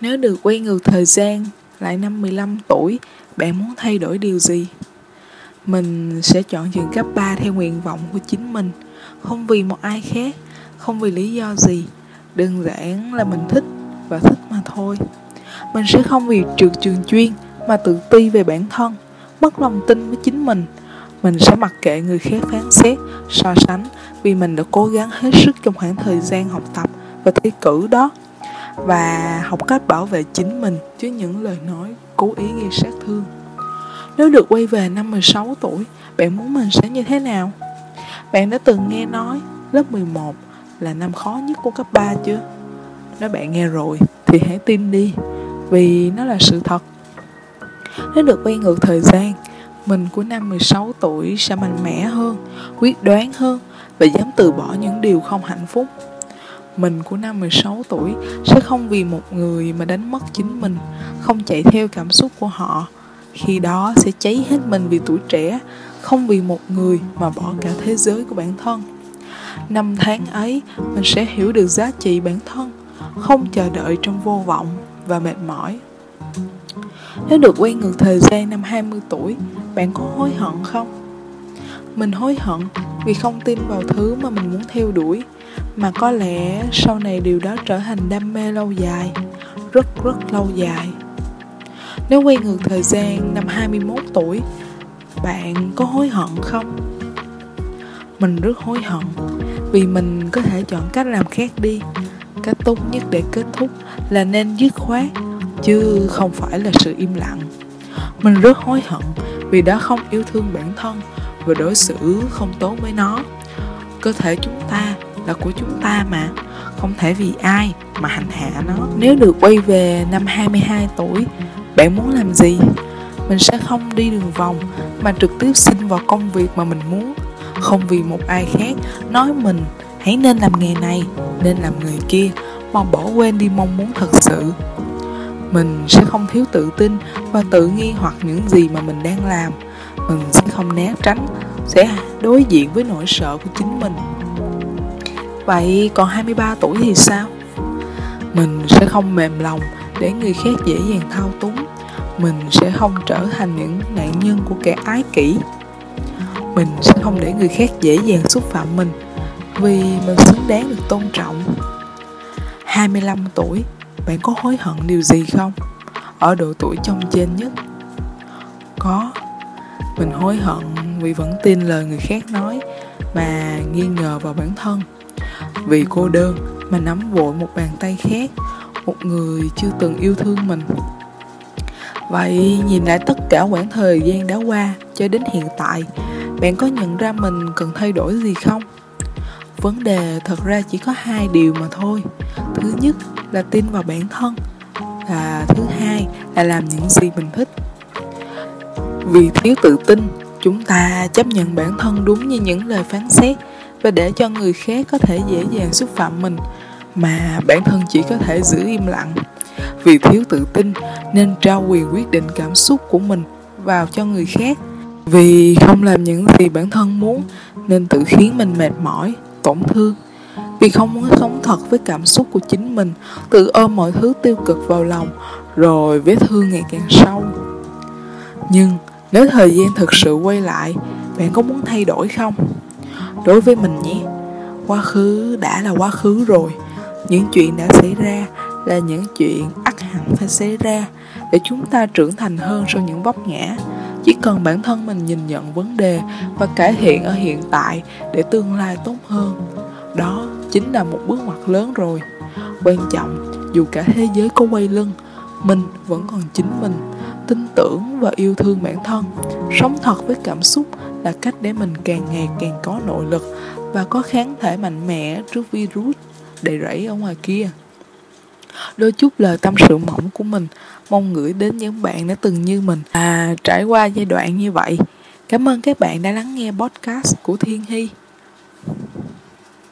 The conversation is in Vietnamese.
Nếu được quay ngược thời gian lại năm 15 tuổi, bạn muốn thay đổi điều gì? Mình sẽ chọn trường cấp 3 theo nguyện vọng của chính mình, không vì một ai khác, không vì lý do gì, đơn giản là mình thích và thích mà thôi. Mình sẽ không vì trượt trường chuyên mà tự ti về bản thân, mất lòng tin với chính mình. Mình sẽ mặc kệ người khác phán xét, so sánh vì mình đã cố gắng hết sức trong khoảng thời gian học tập và thi cử đó và học cách bảo vệ chính mình trước những lời nói cố ý gây sát thương. Nếu được quay về năm 16 tuổi, bạn muốn mình sẽ như thế nào? Bạn đã từng nghe nói lớp 11 là năm khó nhất của cấp 3 chưa? Nếu bạn nghe rồi thì hãy tin đi, vì nó là sự thật. Nếu được quay ngược thời gian, mình của năm 16 tuổi sẽ mạnh mẽ hơn, quyết đoán hơn và dám từ bỏ những điều không hạnh phúc mình của năm 16 tuổi sẽ không vì một người mà đánh mất chính mình, không chạy theo cảm xúc của họ. Khi đó sẽ cháy hết mình vì tuổi trẻ, không vì một người mà bỏ cả thế giới của bản thân. Năm tháng ấy, mình sẽ hiểu được giá trị bản thân, không chờ đợi trong vô vọng và mệt mỏi. Nếu được quay ngược thời gian năm 20 tuổi, bạn có hối hận không? Mình hối hận vì không tin vào thứ mà mình muốn theo đuổi mà có lẽ sau này điều đó trở thành đam mê lâu dài, rất rất lâu dài. Nếu quay ngược thời gian năm 21 tuổi, bạn có hối hận không? Mình rất hối hận, vì mình có thể chọn cách làm khác đi. Cách tốt nhất để kết thúc là nên dứt khoát, chứ không phải là sự im lặng. Mình rất hối hận vì đã không yêu thương bản thân và đối xử không tốt với nó. Cơ thể chúng ta là của chúng ta mà. Không thể vì ai mà hành hạ nó. Nếu được quay về năm 22 tuổi, Bạn muốn làm gì? Mình sẽ không đi đường vòng, Mà trực tiếp xin vào công việc mà mình muốn. Không vì một ai khác nói mình, Hãy nên làm nghề này, Nên làm người kia, Mà bỏ quên đi mong muốn thật sự. Mình sẽ không thiếu tự tin Và tự nghi hoặc những gì mà mình đang làm. Mình sẽ không né tránh, Sẽ đối diện với nỗi sợ của chính mình. Vậy còn 23 tuổi thì sao? Mình sẽ không mềm lòng để người khác dễ dàng thao túng. Mình sẽ không trở thành những nạn nhân của kẻ ái kỷ. Mình sẽ không để người khác dễ dàng xúc phạm mình Vì mình xứng đáng được tôn trọng. 25 tuổi, bạn có hối hận điều gì không? Ở độ tuổi trong trên nhất. Có. Mình hối hận vì vẫn tin lời người khác nói Mà nghi ngờ vào bản thân vì cô đơn mà nắm vội một bàn tay khác, Một người chưa từng yêu thương mình. Vậy nhìn lại tất cả quãng thời gian đã qua cho đến hiện tại, Bạn có nhận ra mình cần thay đổi gì không? Vấn đề thật ra chỉ có hai điều mà thôi. Thứ nhất là tin vào bản thân Và thứ hai là làm những gì mình thích. Vì thiếu tự tin, Chúng ta chấp nhận bản thân đúng như những lời phán xét và để cho người khác có thể dễ dàng xúc phạm mình. Mà bản thân chỉ có thể giữ im lặng. Vì thiếu tự tin, nên trao quyền quyết định cảm xúc của mình vào cho người khác. Vì không làm những gì bản thân muốn, nên tự khiến mình mệt mỏi, tổn thương. Vì không muốn sống thật với cảm xúc của chính mình, tự ôm mọi thứ tiêu cực vào lòng, rồi vết thương ngày càng sâu. Nhưng nếu thời gian thực sự quay lại, bạn có muốn thay đổi không? Đối với mình nhé, quá khứ đã là quá khứ rồi. Những chuyện đã xảy ra là những chuyện ắt hẳn phải xảy ra để chúng ta trưởng thành hơn sau những vấp ngã. Chỉ cần bản thân mình nhìn nhận vấn đề và cải thiện ở hiện tại để tương lai tốt hơn. Đó chính là một bước ngoặt lớn rồi. Quan trọng, dù cả thế giới có quay lưng, mình vẫn còn chính mình, tin tưởng và yêu thương bản thân, sống thật với cảm xúc là cách để mình càng ngày càng có nội lực và có kháng thể mạnh mẽ trước virus đầy rẫy ở ngoài kia. Đôi chút lời tâm sự mỏng của mình, mong gửi đến những bạn đã từng như mình à trải qua giai đoạn như vậy. Cảm ơn các bạn đã lắng nghe podcast của Thiên Hy.